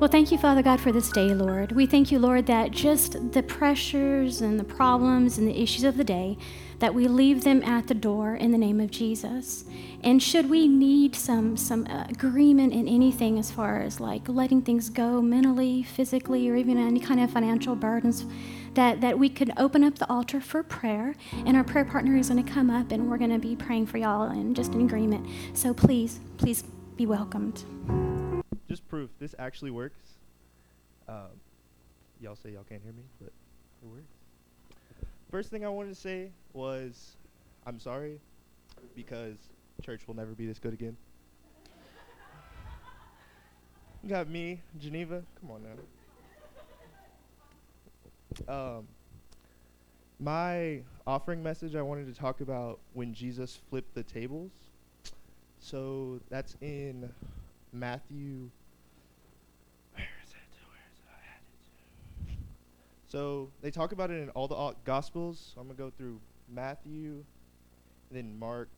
Well, thank you, Father God, for this day, Lord. We thank you, Lord, that just the pressures and the problems and the issues of the day, that we leave them at the door in the name of Jesus. And should we need some some agreement in anything as far as like letting things go mentally, physically, or even any kind of financial burdens, that, that we could open up the altar for prayer, and our prayer partner is going to come up, and we're going to be praying for y'all and just in agreement. So please, please be welcomed. Just proof this actually works. Um, y'all say y'all can't hear me, but it works. First thing I wanted to say was I'm sorry because church will never be this good again. You got me, Geneva. Come on now. Um, my offering message, I wanted to talk about when Jesus flipped the tables. So that's in Matthew. Where is it? Where is it? I had it. So they talk about it in all the Gospels. So I'm going to go through Matthew, then Mark,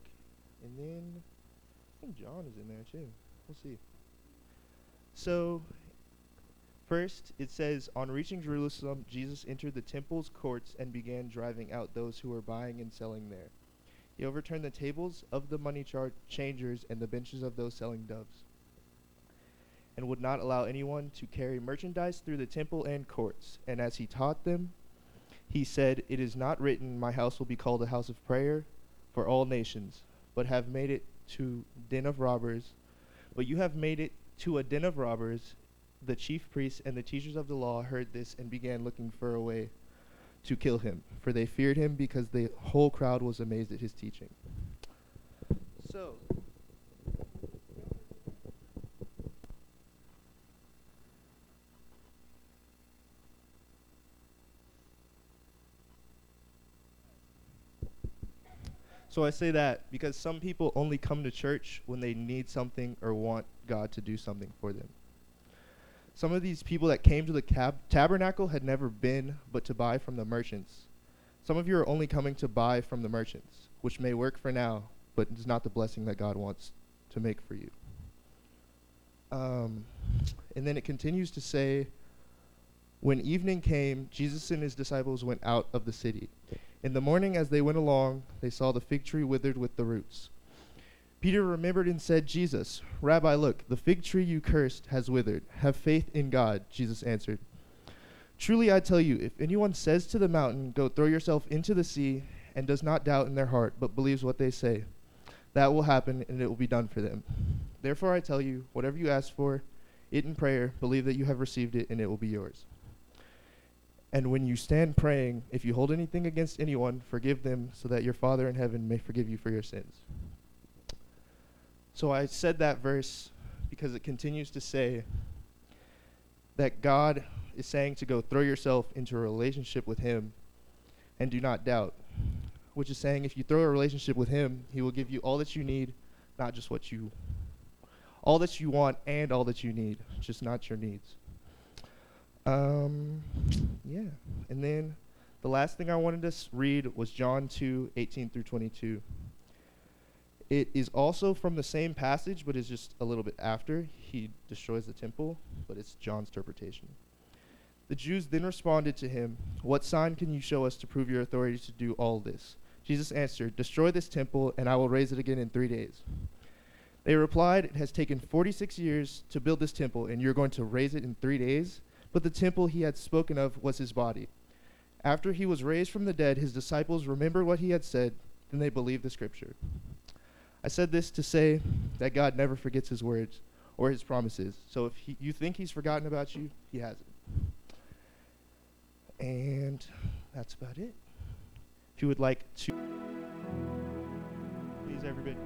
and then I think John is in there too. We'll see. So, first, it says, On reaching Jerusalem, Jesus entered the temple's courts and began driving out those who were buying and selling there. He overturned the tables of the money char- changers and the benches of those selling doves, and would not allow anyone to carry merchandise through the temple and courts. And as he taught them, he said, It is not written, My house will be called a house of prayer for all nations, but have made it to den of robbers. But you have made it to a den of robbers. The chief priests and the teachers of the law heard this and began looking for a way to kill him, for they feared him because the whole crowd was amazed at his teaching. So, So I say that because some people only come to church when they need something or want God to do something for them. Some of these people that came to the cab- tabernacle had never been but to buy from the merchants. Some of you are only coming to buy from the merchants, which may work for now, but is not the blessing that God wants to make for you. Um, and then it continues to say, when evening came, Jesus and his disciples went out of the city. In the morning, as they went along, they saw the fig tree withered with the roots. Peter remembered and said, Jesus, Rabbi, look, the fig tree you cursed has withered. Have faith in God, Jesus answered. Truly I tell you, if anyone says to the mountain, Go throw yourself into the sea, and does not doubt in their heart, but believes what they say, that will happen, and it will be done for them. Therefore I tell you, whatever you ask for, it in prayer, believe that you have received it, and it will be yours. And when you stand praying, if you hold anything against anyone, forgive them, so that your Father in heaven may forgive you for your sins. So I said that verse because it continues to say that God is saying to go throw yourself into a relationship with Him and do not doubt. Which is saying if you throw a relationship with Him, He will give you all that you need, not just what you, all that you want and all that you need, just not your needs. Um, yeah. And then the last thing I wanted to s- read was John 2 18 through 22. It is also from the same passage, but is just a little bit after he destroys the temple, but it's John's interpretation. The Jews then responded to him, What sign can you show us to prove your authority to do all this? Jesus answered, Destroy this temple, and I will raise it again in three days. They replied, It has taken 46 years to build this temple, and you're going to raise it in three days? But the temple he had spoken of was his body. After he was raised from the dead, his disciples remembered what he had said, and they believed the scripture. I said this to say that God never forgets his words or his promises. So if he, you think he's forgotten about you, he hasn't. And that's about it. If you would like to. Please, everybody.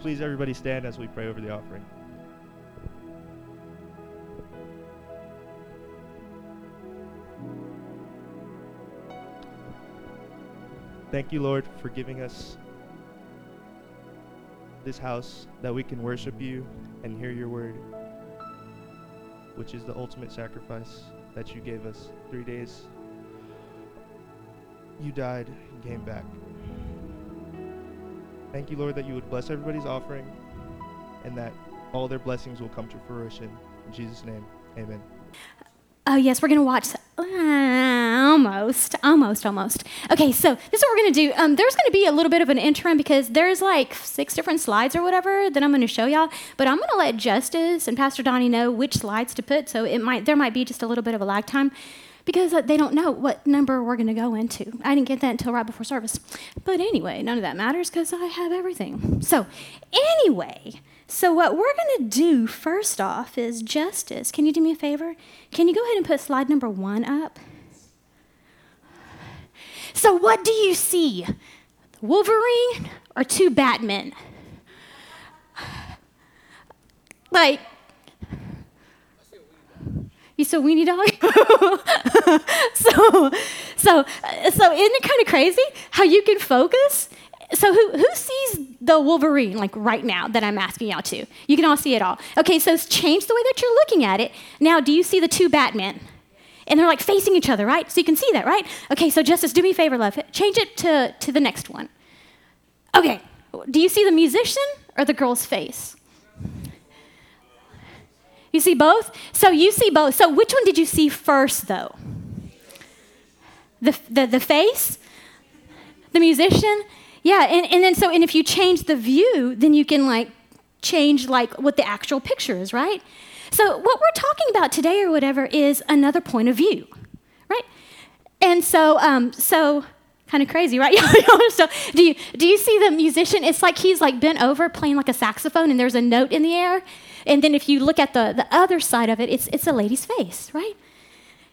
Please, everybody stand as we pray over the offering. Thank you, Lord, for giving us this house that we can worship you and hear your word, which is the ultimate sacrifice that you gave us. Three days, you died and came back. Thank you, Lord, that you would bless everybody's offering and that all their blessings will come to fruition. In Jesus' name, amen. Oh, yes, we're going to watch. Uh, Almost, almost, almost. Okay, so this is what we're to do. Um, there's to be a little bit of an interim because there's like six different slides or whatever that I'm to show y'all. But I'm to let Justice and Pastor Donnie know which slides to put. So it might there might be just a little bit of a lag time because uh, they don't know what number we're going to go into. I didn't get that until right before service. But anyway, none of that matters because I have everything. So, anyway, so what we're going to do first off is Justice. Can you do me a favor? Can you go ahead and put slide number one up? So, what do you see? Wolverine or two Batmen? Like, you saw weenie dog? so, so, so isn't it kind of crazy how you can focus? So who, who sees the Wolverine like right now that I'm asking y'all to? You can all see it all. Okay, so change the way that you're looking at it. Now, do you see the two Batmen? And they're like facing each other, right? So you can see that, right? Okay, so Justice, do me a favor, love. Change it to, to the next one. Okay, do you see the musician or the girl's face? You see both? So you see both. So which one did you see first, though? The, the, the face? The musician? Yeah, and, and then so, and if you change the view, then you can like change like what the actual picture is, right? So what we're talking about today or whatever is another point of view, right? And so, um, so kind of crazy, right? so do you do you see the musician? It's like he's like bent over playing like a saxophone, and there's a note in the air, and then if you look at the, the other side of it, it's, it's a lady's face, right?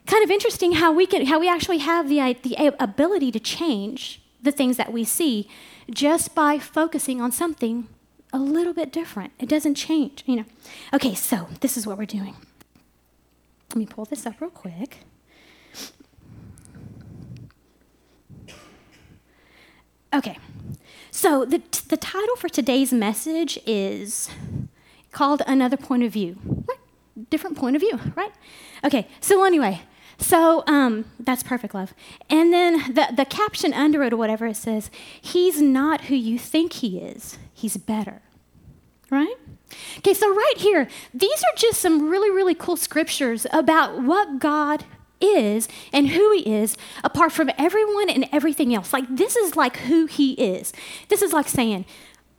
Kind of interesting how we, can, how we actually have the, the ability to change the things that we see just by focusing on something a little bit different. It doesn't change, you know. Okay, so this is what we're doing. Let me pull this up real quick. Okay, so the, t- the title for today's message is called Another Point of View. Right? Different point of view, right? Okay, so anyway, so um, that's perfect, love. And then the, the caption under it or whatever it says, He's not who you think He is, He's better, right? Okay, so right here, these are just some really, really cool scriptures about what God is and who he is apart from everyone and everything else. Like, this is like who he is. This is like saying,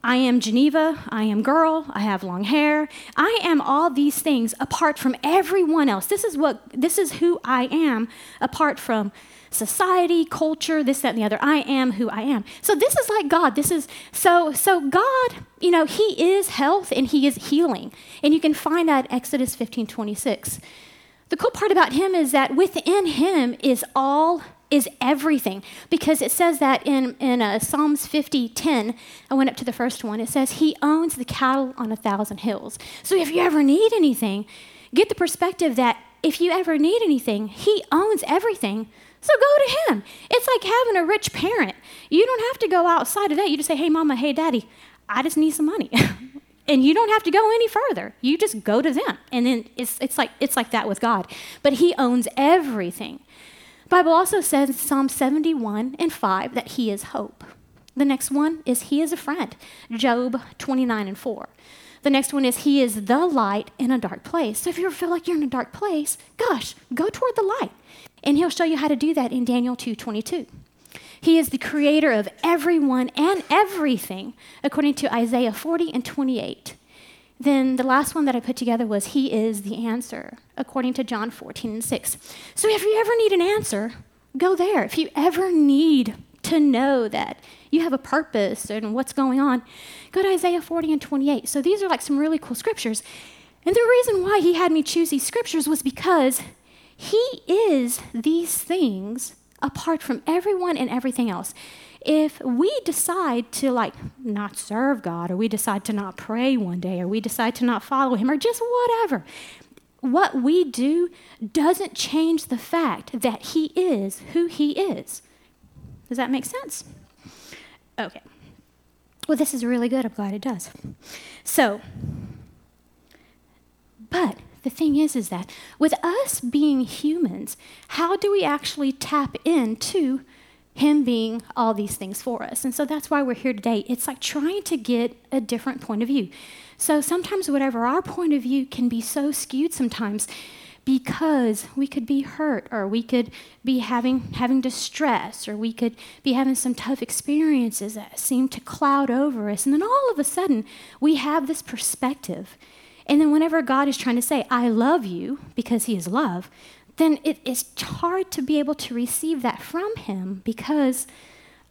I am Geneva, I am girl, I have long hair. I am all these things apart from everyone else. This is what this is who I am apart from society, culture, this, that, and the other. I am who I am. So this is like God. This is so so God, you know, He is health and He is healing. And you can find that Exodus 15, 26. The cool part about him is that within him is all is everything because it says that in, in uh, psalms 50 10 i went up to the first one it says he owns the cattle on a thousand hills so if you ever need anything get the perspective that if you ever need anything he owns everything. So go to him. It's like having a rich parent. You don't have to go outside of that. You just say hey mama. Hey daddy. I just need some money. And you don't have to go any further. You just go to them. And then it's, it's like it's like that with god. But he owns everything. Bible also says in Psalm 71 and 5 that he is hope. The next one is he is a friend. Job 29 and 4. The next one is he is the light in a dark place. So if you ever feel like you're in a dark place, gosh, go toward the light. And he'll show you how to do that in Daniel 2:22. He is the creator of everyone and everything, according to Isaiah 40 and 28. Then the last one that I put together was He is the answer, according to John 14 and 6. So if you ever need an answer, go there. If you ever need to know that you have a purpose and what's going on, go to Isaiah 40 and 28. So these are like some really cool scriptures. And the reason why he had me choose these scriptures was because he is these things apart from everyone and everything else if we decide to like not serve God or we decide to not pray one day or we decide to not follow him or just whatever, what we do doesn't change the fact that he is who he is. Does that make sense? Okay. Well, this is really good. I'm glad it does. So, but the thing is, is that with us being humans, how do we actually tap into Him being all these things for us. And so that's why we're here today. It's like trying to get a different point of view. So sometimes, whatever our point of view can be so skewed sometimes because we could be hurt or we could be having having distress or we could be having some tough experiences that seem to cloud over us. And then all of a sudden we have this perspective. And then whenever god is trying to say i love you because he is love then it, it's hard to be able to receive that from him because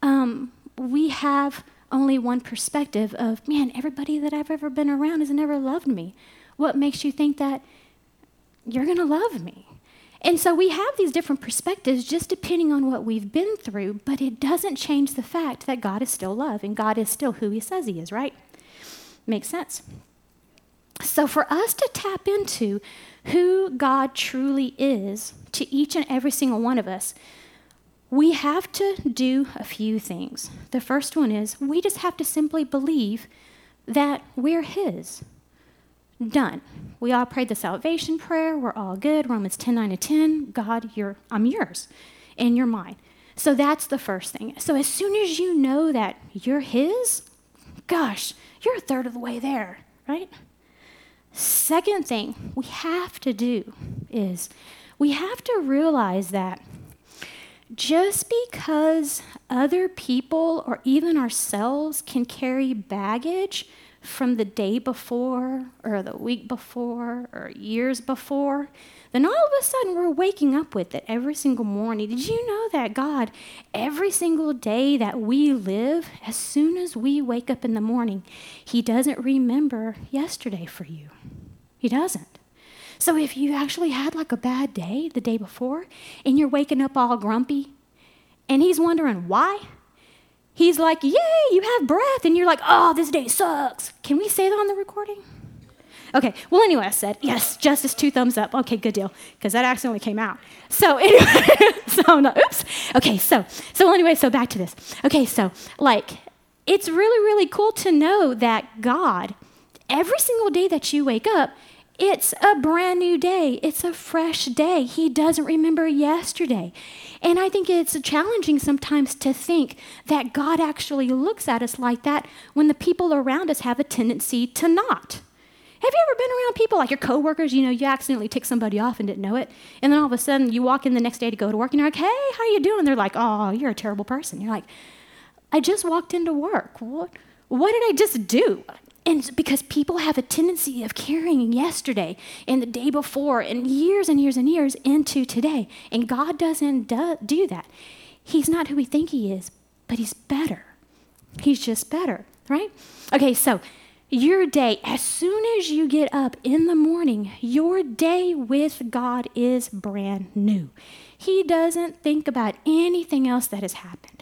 um, we have only one perspective of man everybody that i've ever been around has never loved me. What makes you think that you're going to love me. And so we have these different perspectives just depending on what we've been through, but it doesn't change the fact that God is still love and God is still who He says He is, right? Makes sense. So for us to tap into who God truly is to each and every single one of us, we have to do a few things. The first one is we just have to simply believe that we're His. Done. We all prayed the salvation prayer. We're all good. Romans 10 9 to 10. God, you're, I'm yours and you're mine. So that's the first thing. So as soon as you know that you're His, gosh, you're a third of the way there, right? Second thing we have to do is we have to realize that just because other people or even ourselves can carry baggage from the day before or the week before or years before, then all of a sudden we're waking up with it every single morning. Did you know that God, every single day that we live, as soon as we wake up in the morning, He doesn't remember yesterday for you? He doesn't. So if you actually had like a bad day the day before and you're waking up all grumpy and He's wondering why, He's like, Yay, you have breath. And you're like, Oh, this day sucks. Can we say that on the recording? Okay, well, anyway, I said, Yes, justice, two thumbs up. Okay, good deal, because that accidentally came out. So, anyway, so, oops. Okay, so, so anyway, so back to this. Okay, so, like, it's really, really cool to know that God, every single day that you wake up, it's a brand new day. It's a fresh day. He doesn't remember yesterday. And I think it's challenging sometimes to think that God actually looks at us like that when the people around us have a tendency to not. Have you ever been around people like your coworkers? You know, you accidentally tick somebody off and didn't know it, and then all of a sudden you walk in the next day to go to work, and you're like, "Hey, how are you doing?" They're like, "Oh, you're a terrible person." You're like, "I just walked into work. What? What did I just do?" And because people have a tendency of carrying yesterday and the day before and years and years and years into today. And God doesn't do, that. He's not who we think He is, but He's better. He's just better, right? Okay, so your day, as soon as you get up in the morning, your day with God is brand new. He doesn't think about anything else that has happened.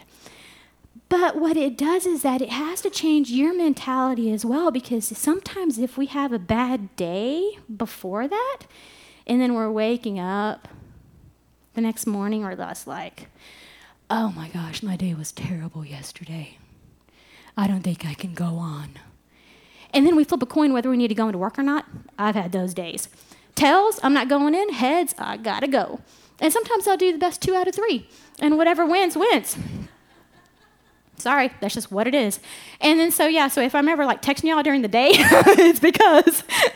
But what it does is that it has to change your mentality as well because sometimes if we have a bad day before that and then we're waking up the next morning or thus like, oh my gosh, my day was terrible yesterday. I don't think I can go on. And then we flip a coin whether we need to go into work or not. I've had those days. Tails, I'm not going in. Heads, I gotta go. And sometimes I'll do the best two out of three. And whatever wins, wins. Sorry, that's just what it is. And then so yeah, so if I'm ever like texting y'all during the day, it's because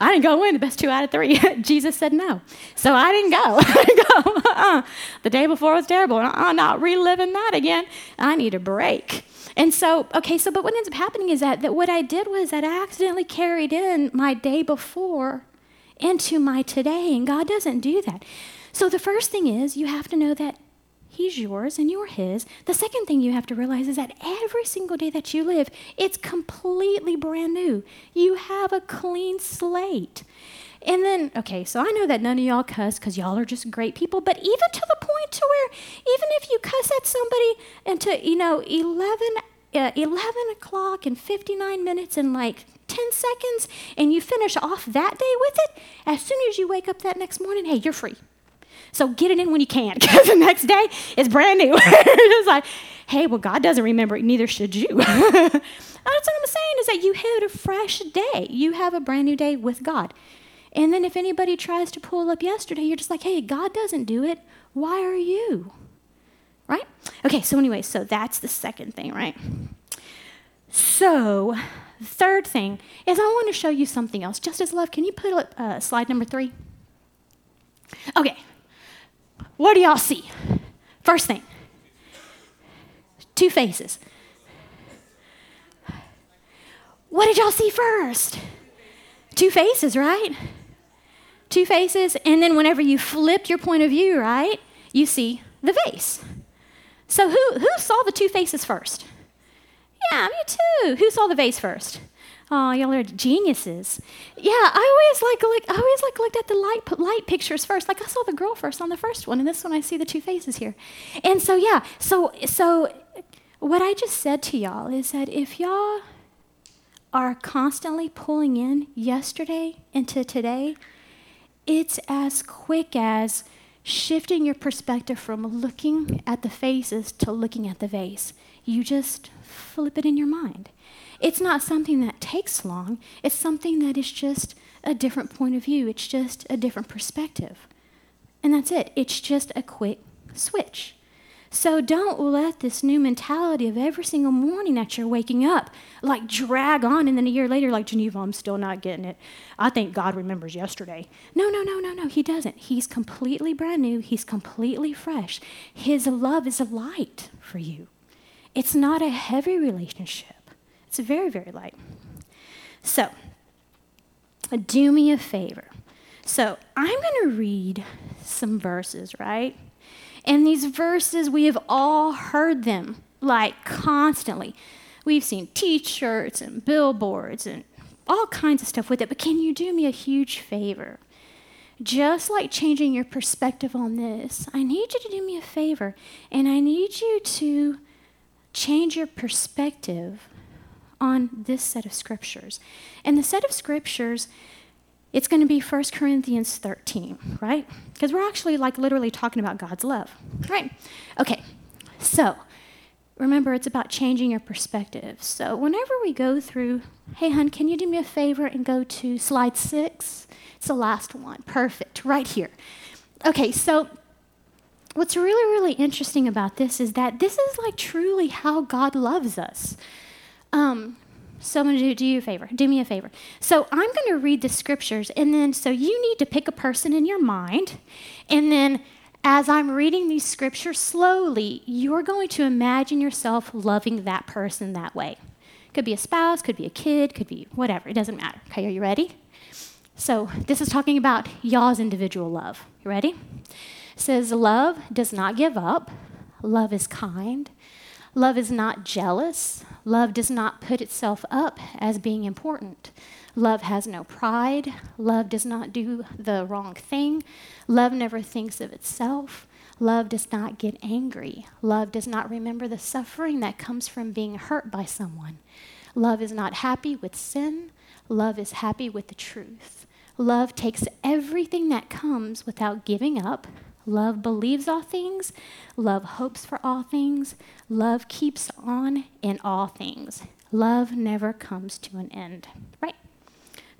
I didn't go in the best two out of three. Jesus said no, so I didn't go. I didn't go. Uh-uh. The day before was terrible, and I'm not reliving that again. I need a break. And so okay, so but what ends up happening is that that what I did was that I accidentally carried in my day before into my today, and God doesn't do that. So the first thing is you have to know that He's yours and you're His. The second thing you have to realize is that every single day that you live, it's completely brand new. You have a clean slate. And then, okay, so I know that none of y'all cuss because y'all are just great people, but even to the point to where even if you cuss at somebody into, you know, 11, uh, 11 o'clock and 59 minutes and like 10 seconds, and you finish off that day with it, as soon as you wake up that next morning, hey, you're free. So get it in when you can, because the next day is brand new. it's like, hey, well, God doesn't remember it, neither should you. That's what I'm saying is that you had a fresh day. You have a brand new day with God. And then if anybody tries to pull up yesterday, you're just like, hey, God doesn't do it. Why are you? right? Okay, so anyway, so that's the second thing, right? So, third thing is I want to show you something else. Justice love, can you put up uh, slide number three? Okay, what do y'all see? First thing, two faces. What did y'all see first? Two faces, right? Two faces, and then whenever you flip your point of view, right, you see the vase. So who, who saw the two faces first? Yeah, me too. Who saw the vase first? Oh, y'all are geniuses. Yeah, I always like, like I always like looked at the light light pictures first. Like I saw the girl first on the first one, and this one I see the two faces here. And so yeah, so so what I just said to y'all is that if y'all are constantly pulling in yesterday into today, it's as quick as shifting your perspective from looking at the faces to looking at the vase. You just flip it in your mind. It's not something that takes long, it's something that is just a different point of view, it's just a different perspective. And that's it, it's just a quick switch. So don't let this new mentality of every single morning that you're waking up like drag on and then a year later, like, Geneva, I'm still not getting it. I think God remembers yesterday. No, no, no, no, no, He doesn't. He's completely brand new, He's completely fresh. His love is a light for you. It's not a heavy relationship, it's very, very light. So, do me a favor. So, I'm going to read some verses, right? And these verses, we have all heard them like constantly. We've seen t shirts and billboards and all kinds of stuff with it. But can you do me a huge favor? Just like changing your perspective on this, I need you to do me a favor and I need you to change your perspective on this set of scriptures. And the set of scriptures it's going to be 1 Corinthians 13, right? Because we're actually like literally talking about God's love, right? Okay, so remember it's about changing your perspective. So whenever we go through, hey, hun, can you do me a favor and go to slide six? It's the last one. Perfect, right here. Okay, so what's really, really interesting about this is that this is like truly how God loves us. Um, so I'm going to do, do you a favor. Do me a favor. So I'm going to read the scriptures, and then so you need to pick a person in your mind, and then as I'm reading these scriptures slowly, you're going to imagine yourself loving that person that way. Could be a spouse, could be a kid, could be whatever. It doesn't matter. Okay, are you ready? So this is talking about y'all's individual love. You ready? It says love does not give up. Love is kind. Love is not jealous. Love does not put itself up as being important. Love has no pride. Love does not do the wrong thing. Love never thinks of itself. Love does not get angry. Love does not remember the suffering that comes from being hurt by someone. Love is not happy with sin. Love is happy with the truth. Love takes everything that comes without giving up, Love believes all things. Love hopes for all things. Love keeps on in all things. Love never comes to an end. Right?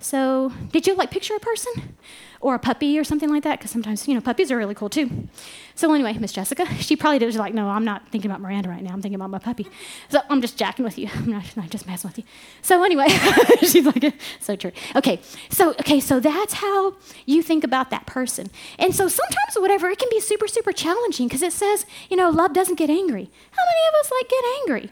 So, did you like picture a person or a puppy or something like that? Because sometimes, you know, puppies are really cool too. So, anyway, Miss Jessica, she probably was like, no, I'm not thinking about Miranda right now. I'm thinking about my puppy. So, I'm just jacking with you. I'm not, I'm just messing with you. So, anyway, she's like, so true. Okay, so, okay, so that's how you think about that person. And so, sometimes, whatever, it can be super, super challenging because it says, you know, love doesn't get angry. How many of us like get angry?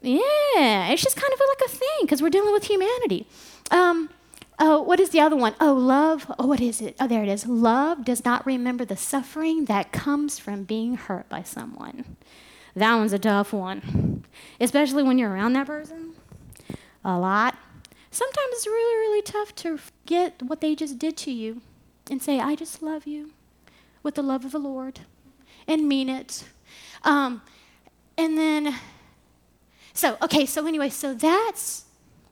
Yeah, it's just kind of like a thing because we're dealing with humanity. Um, oh, what is the other one? Oh, love. Oh, what is it? Oh, there it is. Love does not remember the suffering that comes from being hurt by someone. That one's a tough one, especially when you're around that person a lot. Sometimes it's really, really tough to forget what they just did to you and say, I just love you with the love of the Lord and mean it. Um, and then, so, okay, so anyway, so that's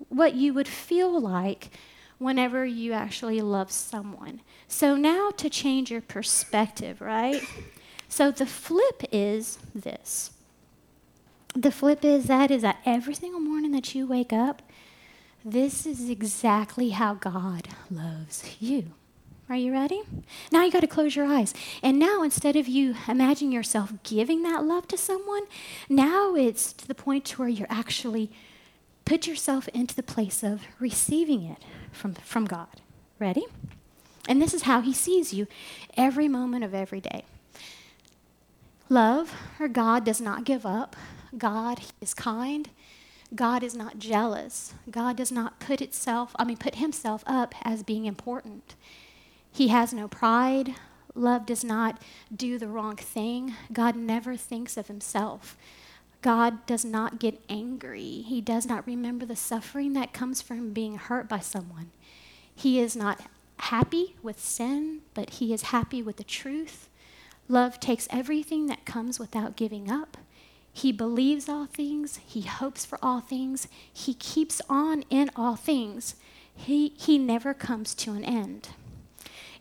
what you would feel like whenever you actually love someone. So now to change your perspective, right? So the flip is this. The flip is that is that every single morning that you wake up, this is exactly how God loves you. Are you ready? Now you got to close your eyes. And now, instead of you imagining yourself giving that love to someone, now it's to the point to where you're actually put yourself into the place of receiving it from, from God. Ready? And this is how He sees you every moment of every day. Love or God does not give up. God is kind. God is not jealous. God does not put itself, I mean, put himself up as being important. He has no pride. Love does not do the wrong thing. God never thinks of himself. God does not get angry. He does not remember the suffering that comes from being hurt by someone. He is not happy with sin, but he is happy with the truth. Love takes everything that comes without giving up. He believes all things, he hopes for all things, he keeps on in all things. He, he never comes to an end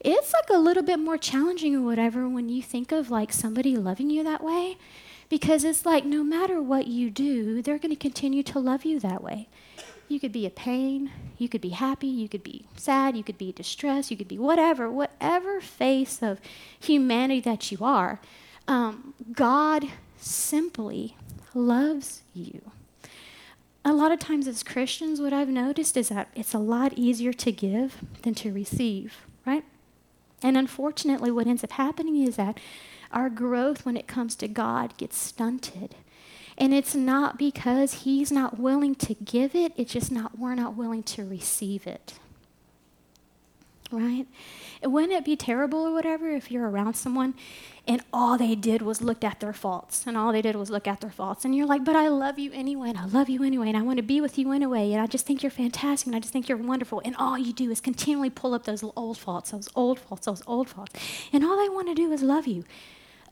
it's like a little bit more challenging or whatever when you think of like somebody loving you that way because it's like no matter what you do they're going to continue to love you that way. You could be a pain you could be happy you could be sad you could be distressed you could be whatever whatever face of humanity that you are um, god simply loves you. A lot of times as christians what i've noticed is that it's a lot easier to give than to receive right? And unfortunately, what ends up happening is that our growth when it comes to God gets stunted. And it's not because He's not willing to give it, it's just not we're not willing to receive it. Right? wouldn't it be terrible or whatever if you're around someone and all they did was look at their faults and all they did was look at their faults and you're like but i love you anyway and i love you anyway and i want to be with you anyway and i just think you're fantastic and i just think you're wonderful and all you do is continually pull up those old faults those old faults those old faults and all they want to do is love you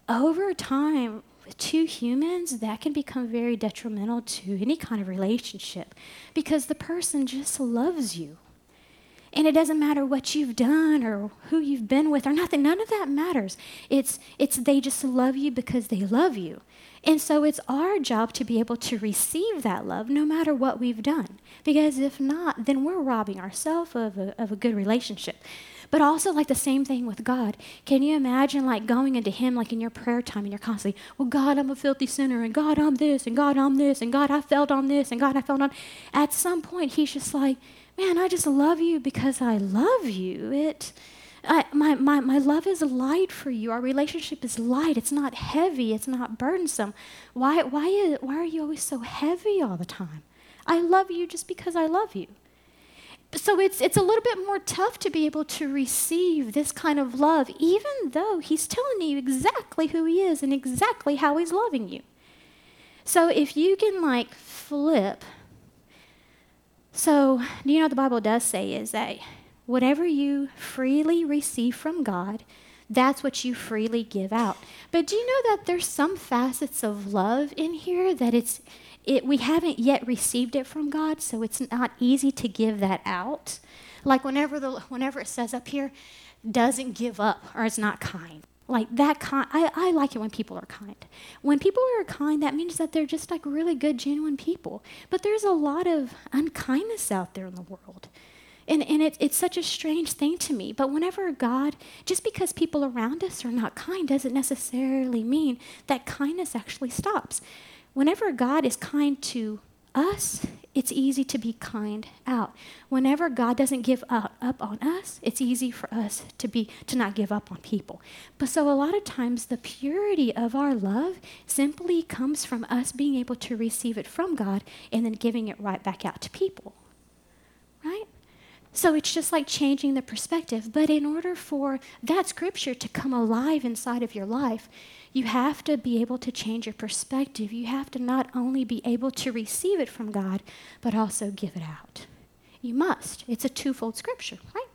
over time with two humans that can become very detrimental to any kind of relationship because the person just loves you and it doesn't matter what you've done or who you've been with or nothing. None of that matters. It's, it's they just love you because they love you. And so it's our job to be able to receive that love no matter what we've done. Because if not, then we're robbing ourselves of a, of a good relationship. But also, like the same thing with God. Can you imagine, like, going into Him, like in your prayer time, and you're constantly, well, God, I'm a filthy sinner, and God, I'm this, and God, I'm this, and God, I failed on this, and God, I failed on. At some point, He's just like, man, I just love you because I love you. It, I, my, my, my love is light for you. Our relationship is light. It's not heavy. It's not burdensome. Why, why, why are you always so heavy all the time? I love you just because I love you. So it's, it's a little bit more tough to be able to receive this kind of love, even though he's telling you exactly who he is and exactly how he's loving you. So if you can like flip so, do you know what the Bible does say is that whatever you freely receive from God, that's what you freely give out. But do you know that there's some facets of love in here that it's it, we haven't yet received it from God, so it's not easy to give that out. Like whenever the whenever it says up here, doesn't give up or is not kind. Like that kind, I, I like it when people are kind. When people are kind, that means that they're just like really good, genuine people. But there's a lot of unkindness out there in the world. And, and it, it's such a strange thing to me. But whenever God, just because people around us are not kind, doesn't necessarily mean that kindness actually stops. Whenever God is kind to us, it's easy to be kind out. Whenever God doesn't give up, up on us, it's easy for us to be to not give up on people. But so a lot of times the purity of our love simply comes from us being able to receive it from God and then giving it right back out to people. Right? So it's just like changing the perspective. But in order for that scripture to come alive inside of your life, you have to be able to change your perspective. You have to not only be able to receive it from God, but also give it out. You must. It's a twofold scripture, right?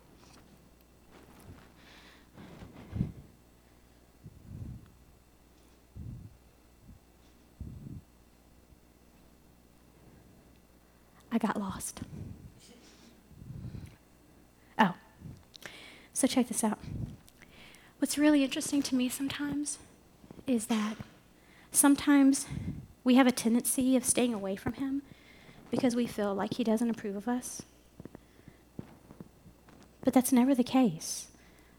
I got lost. Oh, so check this out. What's really interesting to me sometimes is that sometimes we have a tendency of staying away from Him because we feel like He doesn't approve of us. But that's never the case.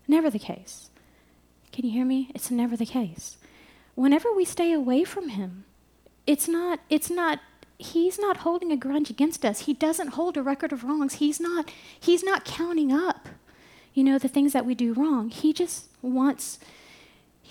Never the case. Can you hear me? It's never the case. Whenever we stay away from him, it's not, it's not, he's not holding a grudge against us. He doesn't hold a record of wrongs. He's not, he's not counting up, you know, the things that we do wrong. He just wants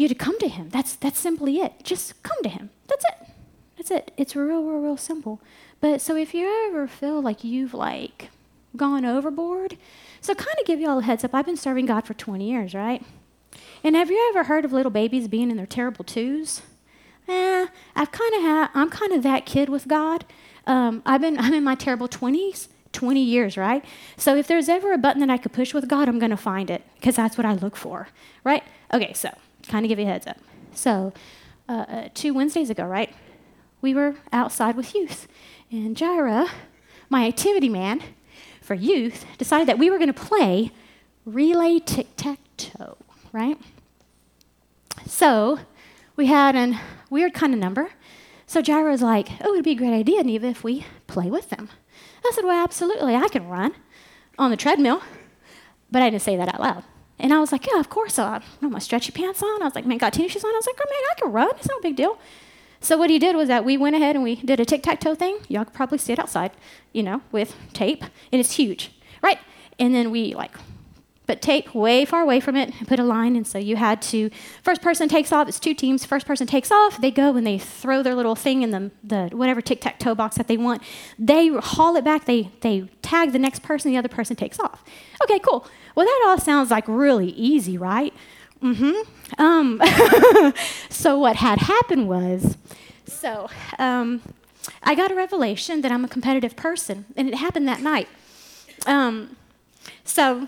you to come to him. That's, that's simply it. Just come to him. That's it. That's it. It's real, real, real simple. But so if you ever feel like you've like gone overboard, so kind of give you all a heads up. I've been serving God for 20 years, right? And have you ever heard of little babies being in their terrible twos? Eh, I've kind of had. I'm kind of that kid with God. Um, I've been. I'm in my terrible 20s. 20 years, right? So if there's ever a button that I could push with God, I'm going to find it because that's what I look for, right? Okay, so kind of give you a heads up. So, uh, uh, two Wednesdays ago, right? We were outside with youth, and Jira, my activity man for youth, decided that we were going to play relay tic tac toe right? So we had a weird kind of number. So Jaira was like, oh, it'd be a great idea, Neva, if we play with them. I said, well, absolutely, I can run on the treadmill. But I didn't say that out loud. And I was like, yeah, of course. I got my stretchy pants on. I was like, man, got tennis shoes on. I was like, oh, man, I can run. It's no big deal. So what he did was that we went ahead and we did a tic-tac-toe thing. Y'all could probably see it outside, you know, with tape. And it's huge, right? And then we, like, but tape way far away from it and put a line. And so you had to, first person takes off, it's two teams, first person takes off, they go and they throw their little thing in the, the whatever tic tac toe box that they want. They haul it back, they, they tag the next person, the other person takes off. Okay, cool. Well, that all sounds like really easy, right? Mm hmm. Um, so what had happened was, so um, I got a revelation that I'm a competitive person, and it happened that night. Um, so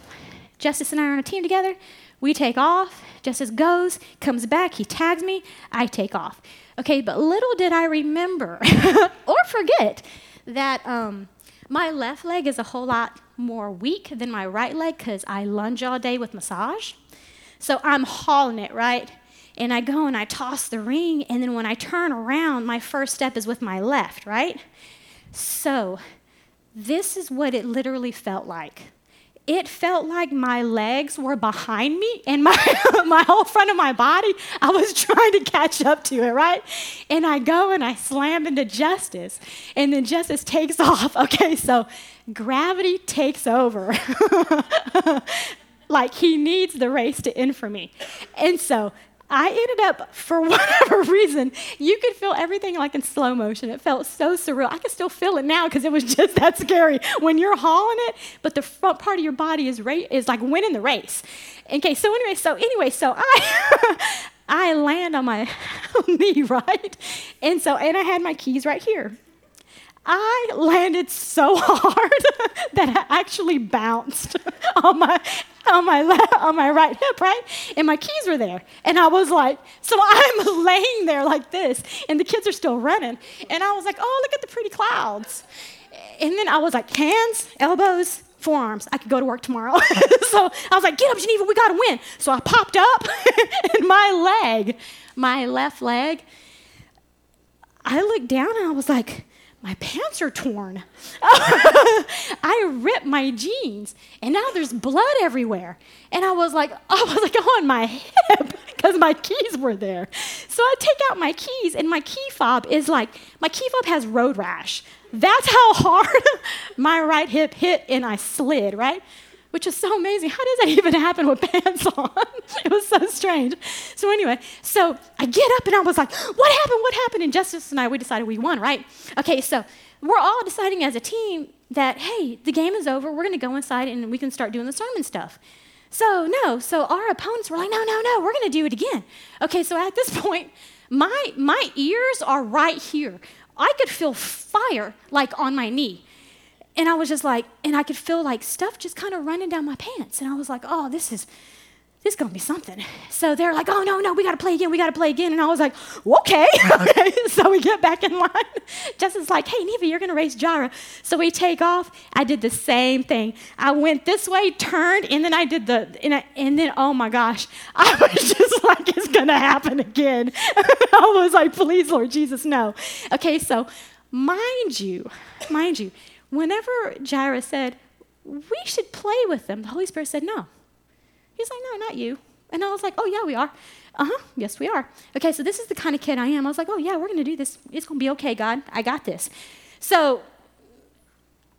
Justice and I are on a team together. We take off. Justice goes, comes back, he tags me, I take off. Okay, but little did I remember or forget that um, my left leg is a whole lot more weak than my right leg because I lunge all day with massage. So I'm hauling it, right? And I go and I toss the ring, and then when I turn around, my first step is with my left, right? So this is what it literally felt like it felt like my legs were behind me and my, my whole front of my body, I was trying to catch up to it, right? And I go and I slam into Justice, and then Justice takes off. Okay, so gravity takes over. like he needs the race to end for me. And so I ended up, for whatever reason, you could feel everything like in slow motion. It felt so surreal. I can still feel it now because it was just that scary when you're hauling it, but the front part of your body is ra- is like winning the race. Okay, so anyway, so anyway, so I I land on my knee, right? And so and I had my keys right here. I landed so hard that I actually bounced on my on my left, on my right hip, right? And my keys were there. And I was like, so I'm laying there like this, and the kids are still running. And I was like, oh, look at the pretty clouds. And then I was like, hands, elbows, forearms. I could go to work tomorrow. so I was like, get up, Geneva, we gotta win. So I popped up, and my leg, my left leg, I looked down and I was like, my pants are torn. I ripped my jeans and now there's blood everywhere. And I was like, I was like on my hip because my keys were there. So I take out my keys and my key fob is like, my key fob has road rash. That's how hard my right hip hit and I slid, right? Which is so amazing. How does that even happen with pants on? it was so strange. So, anyway, so I get up and I was like, what happened? What happened? And Justice and I, we decided we won, right? Okay, so we're all deciding as a team that, hey, the game is over. We're going to go inside and we can start doing the sermon stuff. So, no, so our opponents were like, no, no, no, we're going to do it again. Okay, so at this point, my, my ears are right here. I could feel fire like on my knee. And I was just like, and I could feel like stuff just kind of running down my pants. And I was like, oh, this is, this is gonna be something. So they're like, oh no, no, we gotta play again, we gotta play again. And I was like, okay. so we get back in line. Justin's like, hey, Neva, you're gonna race Jara. So we take off. I did the same thing. I went this way, turned, and then I did the, and, I, and then, oh my gosh, I was just like, it's gonna happen again. I was like, please, Lord Jesus, no. Okay, so mind you, mind you, whenever Jairus said, we should play with them, the Holy Spirit said, no. He's like, No, not you. And I was like, Oh, yeah, we are. Uh huh, yes, we are. Okay, so this is the kind of kid I am. I was like, Oh, yeah, we're going to do this. It's going to be okay, God. I got this. So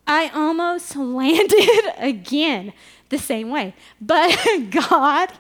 I almost landed again the same way. But God,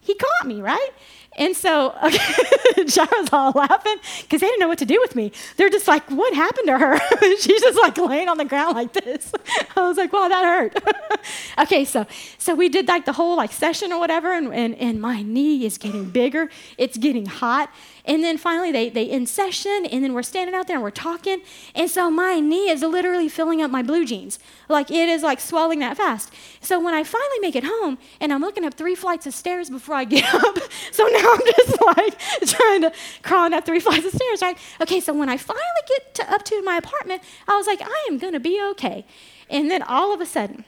He caught me, right? And so okay, Jared's all laughing because they didn't know what to do with me. They're just like, what happened to her? She's just like laying on the ground like this. I was like, wow, that hurt. okay, so so we did like the whole like session or whatever, and, and, and my knee is getting bigger. It's getting hot. And then finally they, they in session, and then we're standing out there and we're talking. And so my knee is literally filling up my blue jeans. Like it is like swelling that fast. So when I finally make it home, and I'm looking up three flights of stairs before I get up, so now I'm just like trying to crawl up three flights of stairs, right? Okay, so when I finally get to, up to my apartment, I was like, I am gonna be okay. And then all of a sudden,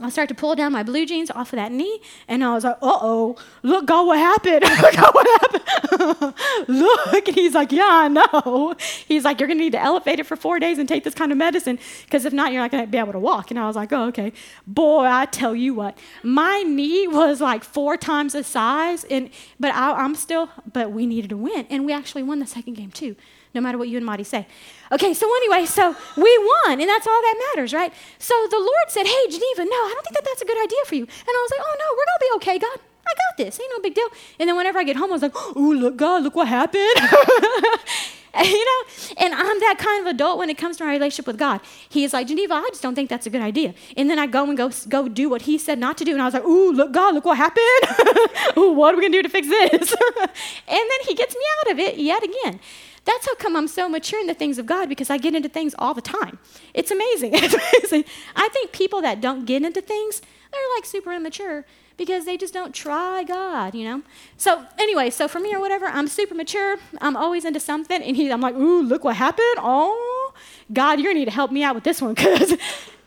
I started to pull down my blue jeans off of that knee, and I was like, uh oh, look, God, what happened? look, God, what happened? look. And he's like, yeah, I know. He's like, you're to need to elevate it for four days and take this kind of medicine, because if not, you're not to be able to walk. And I was like, oh, okay. Boy, I tell you what, my knee was like four times the size, and but I, am still, but we needed to win, and we actually won the second game too no matter what you and Marty say. Okay, so anyway, so we won, and that's all that matters, right? So the Lord said, Hey, Geneva, no, I don't think that that's a good idea for you. And I was like, Oh, no, we're going to be okay, God. I got this. Ain't no big deal. And then whenever I get home, I was like, Oh, look, God, look what happened. you know, and I'm that kind of adult when it comes to my relationship with God. He is like, Geneva, I just don't think that's a good idea. And then I go and go go do what he said not to do. And I was like, ooh, look, God, look what happened. ooh, what are we gonna do to fix this? and then he gets me out of it yet again. That's how come I'm so mature in the things of God because I get into things all the time. It's amazing. It's amazing. I think people that don't get into things, they're like super immature because they just don't try God, you know? So, anyway, so for me or whatever, I'm super mature. I'm always into something. And he, I'm like, ooh, look what happened. Oh, God, you're going to need to help me out with this one because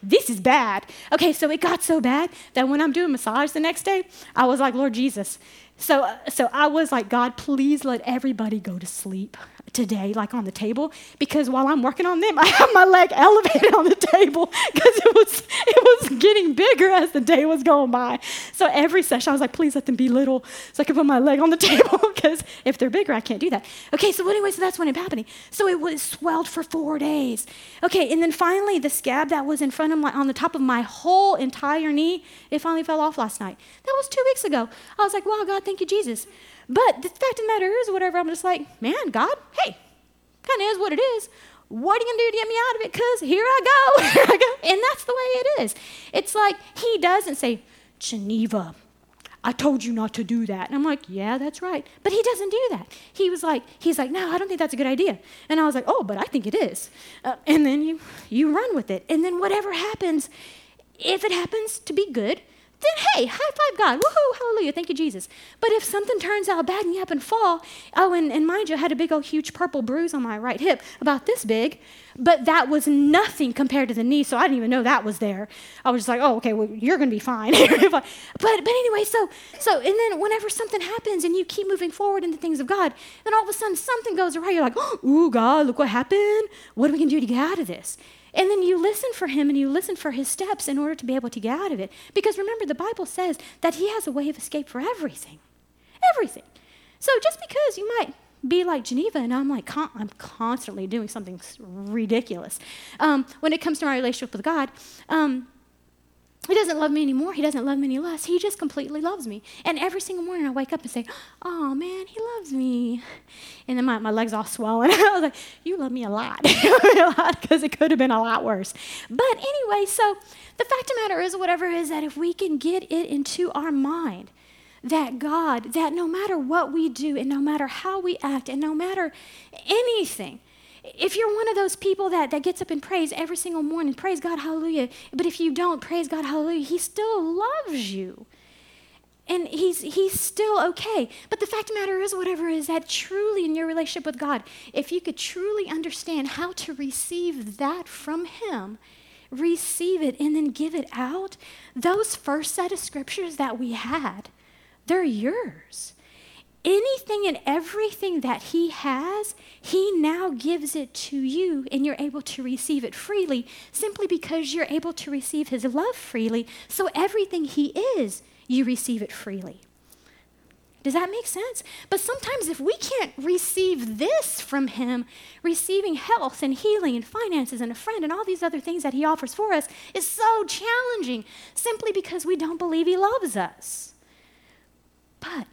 this is bad. Okay, so it got so bad that when I'm doing massage the next day, I was like, Lord Jesus. So, uh, so I was like, God, please let everybody go to sleep today, like on the table, because while I'm working on them, I have my leg elevated on the table because it was it was getting bigger as the day was going by. So every session, I was like, please let them be little, so I can put my leg on the table because if they're bigger, I can't do that. Okay, so anyway, so that's what ended happening. So it was swelled for four days. Okay, and then finally, the scab that was in front of my on the top of my whole entire knee, it finally fell off last night. That was two weeks ago. I was like, wow, God, thank you, Jesus. But the fact of the matter is, whatever, I'm just like, man, God, hey, kind of is what it is. What are you to do to get me out of it? Because here I go. here I go. And that's the way it is. It's like he doesn't say, Geneva, I told you not to do that. And I'm like, yeah, that's right. But he doesn't do that. He was like, he's like, no, I don't think that's a good idea. And I was like, oh, but I think it is. Uh, and then you, you run with it. And then whatever happens, if it happens to be good, then hey, high five God. Woohoo, hallelujah, thank you, Jesus. But if something turns out bad and you happen to fall, oh, and, and mind you, I had a big old huge purple bruise on my right hip, about this big, but that was nothing compared to the knee, so I didn't even know that was there. I was just like, oh, okay, well, you're gonna be fine. but but anyway, so so and then whenever something happens and you keep moving forward in the things of God, then all of a sudden something goes awry. You're like, oh, ooh, God, look what happened. What are we gonna do to get out of this? And then you listen for him and you listen for his steps in order to be able to get out of it. Because remember, the Bible says that he has a way of escape for everything. Everything. So just because you might be like Geneva, and I'm like, con- I'm constantly doing something ridiculous. Um, when it comes to my relationship with God, um, he doesn't love me anymore. He doesn't love me any less. He just completely loves me. And every single morning I wake up and say, Oh man, he loves me. And then my, my legs all swollen. I was like, You love me a lot. Because it could have been a lot worse. But anyway, so the fact of the matter is, whatever is, that if we can get it into our mind that God, that no matter what we do and no matter how we act and no matter anything, if you're one of those people that, that gets up and prays every single morning, praise God, hallelujah, but if you don't, praise God, hallelujah, He still loves you. And he's, he's still okay. But the fact of the matter is, whatever is that truly in your relationship with God, if you could truly understand how to receive that from Him, receive it and then give it out, those first set of scriptures that we had, they're yours anything and everything that He has, He now gives it to you, and you're able to receive it freely simply because you're able to receive His love freely. So everything He is, you receive it freely. Does that make sense? But sometimes, if we can't receive this from Him, receiving health and healing and finances and a friend and all these other things that He offers for us is so challenging simply because we don't believe He loves us. But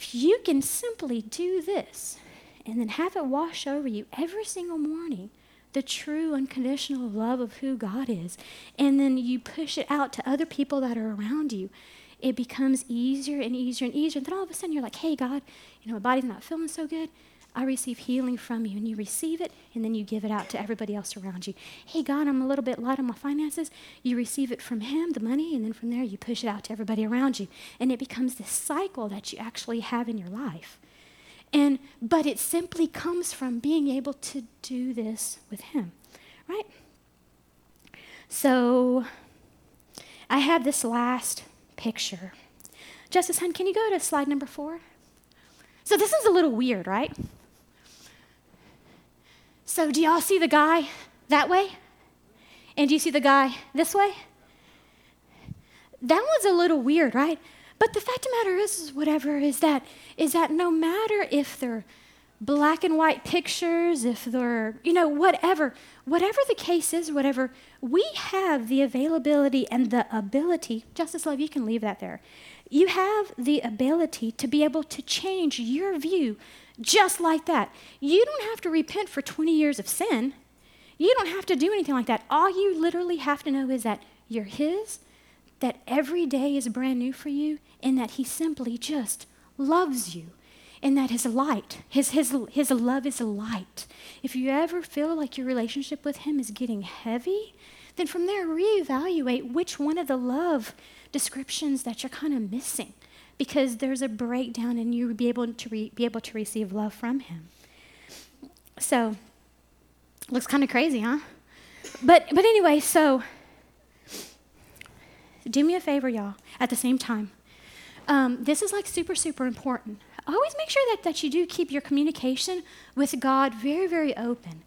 if you can simply do this and then have it wash over you every single morning, the true unconditional love of who God is, and then you push it out to other people that are around you it becomes easier and easier and easier. And then all of a sudden you're like, hey, God, you know, my body's not feeling so good. I receive healing from you. And you receive it, and then you give it out to everybody else around you. Hey, God, I'm a little bit light on my finances. You receive it from Him, the money, and then from there you push it out to everybody around you. And it becomes this cycle that you actually have in your life. And but it simply comes from being able to do this with him, right? So I have this last picture. Justice Hunt, can you go to slide number four? So this is a little weird, right? So do y'all see the guy that way? And do you see the guy this way? That one's a little weird, right? But the fact of the matter is, is whatever is that is that no matter if they're black and white pictures, if they're, you know, whatever, whatever the case is, whatever, we have the availability and the ability, Justice Love, you can leave that there. You have the ability to be able to change your view just like that. You don't have to repent for 20 years of sin. You don't have to do anything like that. All you literally have to know is that you're His, that every day is brand new for you, and that He simply just loves you and that his light, his, his, his love is light. If you ever feel like your relationship with him is getting heavy, then from there reevaluate which one of the love descriptions that you're kind of missing because there's a breakdown and you be able to re- be able to receive love from him. So looks kind of crazy, huh? But but anyway, so do me a favor, y'all, at the same time. Um, this is like super, super important always make sure that, that you do keep your communication with God very, very open.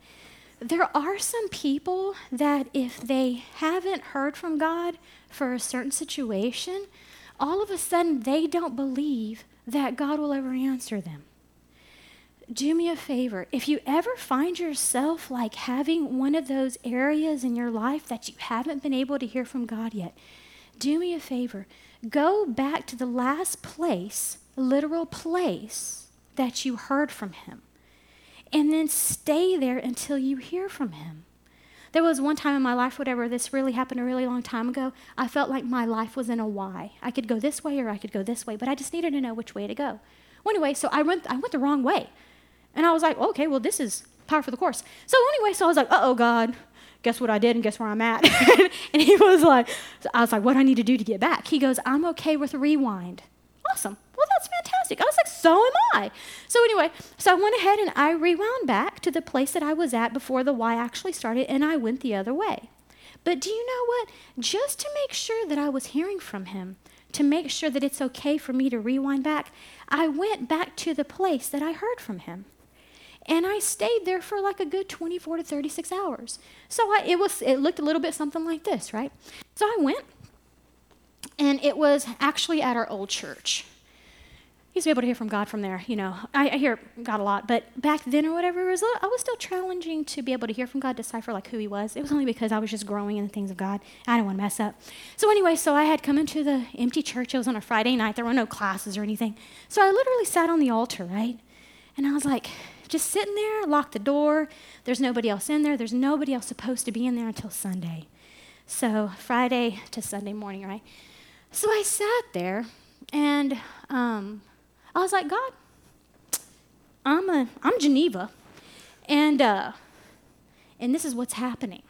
There are some people that, if they haven't heard from God for a certain situation, all of a sudden they don't believe that God will ever answer them. Do me a favor. If you ever find yourself like having one of those areas in your life that you haven't been able to hear from God yet, do me a favor. Go back to the last place literal place that you heard from him. And then stay there until you hear from him. There was one time in my life, whatever, this really happened a really long time ago. I felt like my life was in a Y. I could go this way or I could go this way, but I just needed to know which way to go. Well, anyway, so I went, I went the wrong way. And I was like, okay, well, this is par for the course. So anyway, so I was like, uh oh, God, guess what I did and guess where I'm at? and he was like, I was like, what do I need to do to get back? He goes, I'm okay with rewind. Awesome well, that's fantastic. I was like, so am I. So, anyway, so I went ahead and I rewound back to the place that I was at before the Y actually started, and I went the other way. But do you know what? Just to make sure that I was hearing from him, to make sure that it's okay for me to rewind back, I went back to the place that I heard from him. And I stayed there for like a good 24 to 36 hours. So I, it was it looked a little bit something like this, right? So I went and it was actually at our old church used to be able to hear from God from there. You know, I, I hear God a lot, but back then or whatever, it was, I was still challenging to be able to hear from God, decipher like who He was. It was only because I was just growing in the things of God. I didn't want to mess up. So anyway, so I had come into the empty church. It was on a Friday night. There were no classes or anything. So I literally sat on the altar, right? And I was like, just sitting there, locked the door. There's nobody else in there. There's nobody else supposed to be in there until Sunday. So Friday to Sunday morning, right? So I sat there and um, I was like, God, I'm a I'm Geneva, and uh, and this is what's happening.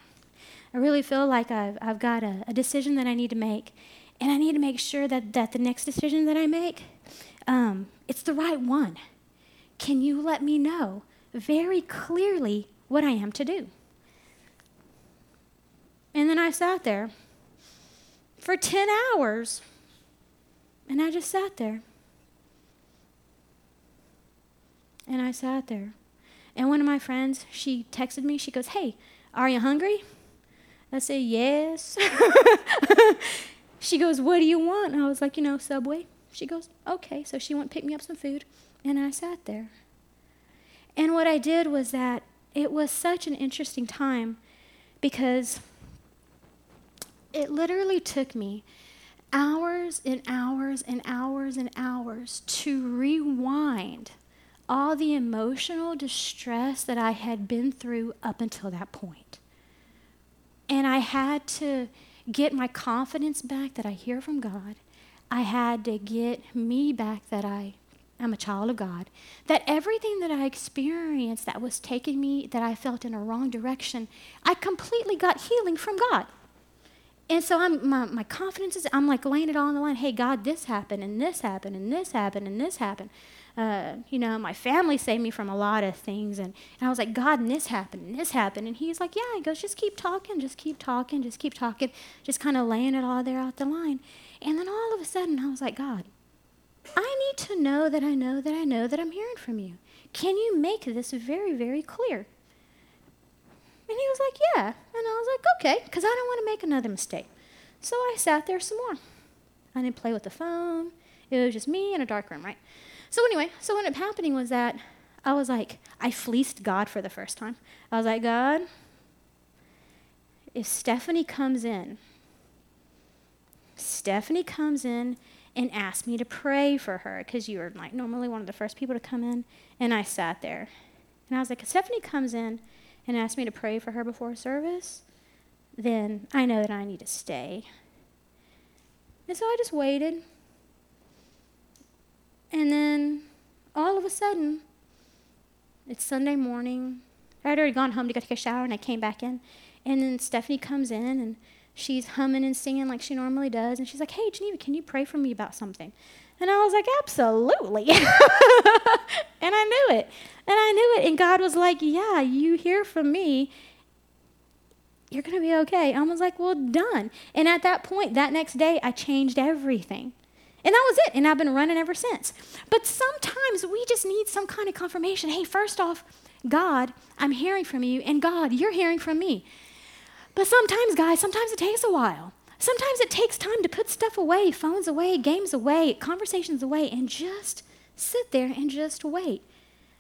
I really feel like I've I've got a, a, decision that I need to make, and I need to make sure that that the next decision that I make, um, it's the right one. Can you let me know very clearly what I am to do? And then I sat there for 10 hours, and I just sat there. And I sat there. And one of my friends, she texted me. She goes, Hey, are you hungry? I said, Yes. she goes, What do you want? And I was like, You know, Subway. She goes, Okay. So she went pick me up some food, and I sat there. And what I did was that it was such an interesting time because it literally took me hours and hours and hours and hours to rewind all the emotional distress that I had been through up until that point. And I had to get my confidence back that I hear from God. I had to get me back that I am a child of God. That everything that I experienced that was taking me, that I felt in a wrong direction, I completely got healing from God. And so I'm my, my confidence is I'm like laying it all on the line. Hey God, this happened and this happened and this happened and this happened. Uh, you know, my family saved me from a lot of things and, and I was like, God, and this happened and this happened and he's like, Yeah, he goes, just keep talking, just keep talking, just keep talking, just kind of laying it all there out the line. And then all of a sudden I was like, God, I need to know that I know that I know that I'm hearing from you. Can you make this very, very clear? And he was like, Yeah. And I was like, Okay, because I don't want to make another mistake. So I sat there some more. I didn't play with the phone. It was just me in a dark room, right? So anyway, so what ended up happening was that I was like, I fleeced God for the first time. I was like, God, if Stephanie comes in, Stephanie comes in and asked me to pray for her because you were like normally one of the first people to come in, and I sat there, and I was like, if Stephanie comes in and asked me to pray for her before service, then I know that I need to stay. And so I just waited. And then all of a sudden, it's Sunday morning. I had already gone home to go take a shower, and I came back in. And then Stephanie comes in, and she's humming and singing like she normally does. And she's like, Hey, Geneva, can you pray for me about something? And I was like, Absolutely. and I knew it. And I knew it. And God was like, Yeah, you hear from me. You're going to be okay. I was like, Well, done. And at that point, that next day, I changed everything. And that was it. And I've been running ever since. But sometimes we just need some kind of confirmation. Hey, first off, God, I'm hearing from you. And God, you're hearing from me. But sometimes, guys, sometimes it takes a while. Sometimes it takes time to put stuff away, phones away, games away, conversations away, and just sit there and just wait.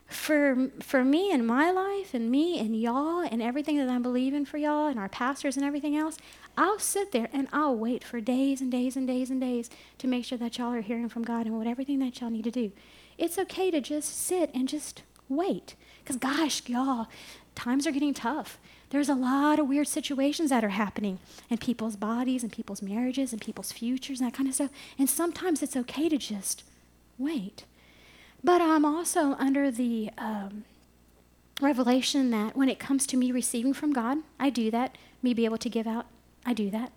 For, for me and my life, and me and y'all, and everything that I'm believing for y'all, and our pastors and everything else, I'll sit there and I'll wait for days and days and days and days to make sure that y'all are hearing from God and what everything that y'all need to do. It's okay to just sit and just wait. Because, gosh, y'all, times are getting tough. There's a lot of weird situations that are happening in people's bodies and people's marriages and people's futures and that kind of stuff. And sometimes it's okay to just wait. But I'm also under the um, revelation that when it comes to me receiving from God, I do that. Me be able to give out, I do that.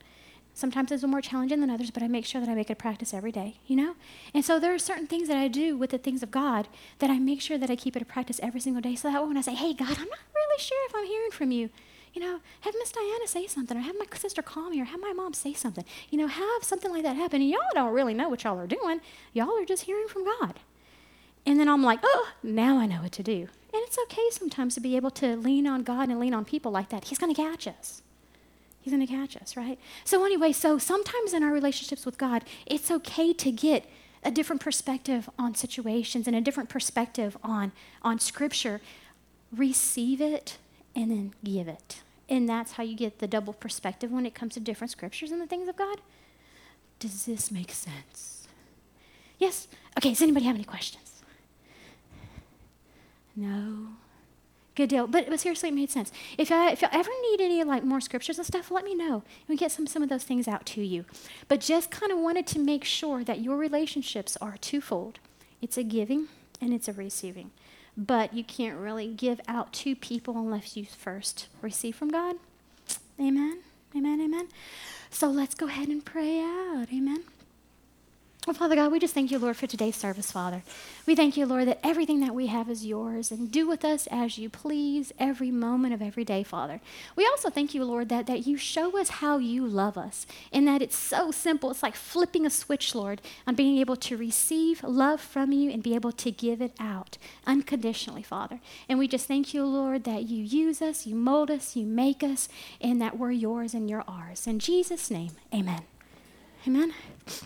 Sometimes it's more challenging than others, but I make sure that I make it a practice every day, you know? And so there are certain things that I do with the things of God that I make sure that I keep it a practice every single day so that way when I say, hey, God, I'm not really sure if I'm hearing from you, you know, have Miss Diana say something, or have my sister call me, or have my mom say something. You know, have something like that happen. And y'all don't really know what y'all are doing. Y'all are just hearing from God. And then I'm like, oh, now I know what to do. And it's okay sometimes to be able to lean on God and lean on people like that. He's going to catch us. He's going to catch us, right? So, anyway, so sometimes in our relationships with God, it's okay to get a different perspective on situations and a different perspective on, on Scripture. Receive it and then give it. And that's how you get the double perspective when it comes to different scriptures and the things of God. Does this make sense? Yes? Okay, does anybody have any questions? No? Good deal. But, but seriously, it made sense. If I, if you ever need any like more scriptures and stuff, let me know. We get some, some of those things out to you. But just kind of wanted to make sure that your relationships are twofold. It's a giving and it's a receiving but you can't really give out to people unless you first receive from God. Amen. Amen. Amen. So let's go ahead and pray out. Amen. Well, Father God, we just thank you, Lord, for today's service, Father. We thank you, Lord, that everything that we have is yours and do with us as you please every moment of every day, Father. We also thank you, Lord, that, that you show us how you love us and that it's so simple. It's like flipping a switch, Lord, on being able to receive love from you and be able to give it out unconditionally, Father. And we just thank you, Lord, that you use us, you mold us, you make us, and that we're yours and you're ours. In Jesus' name, amen. Amen.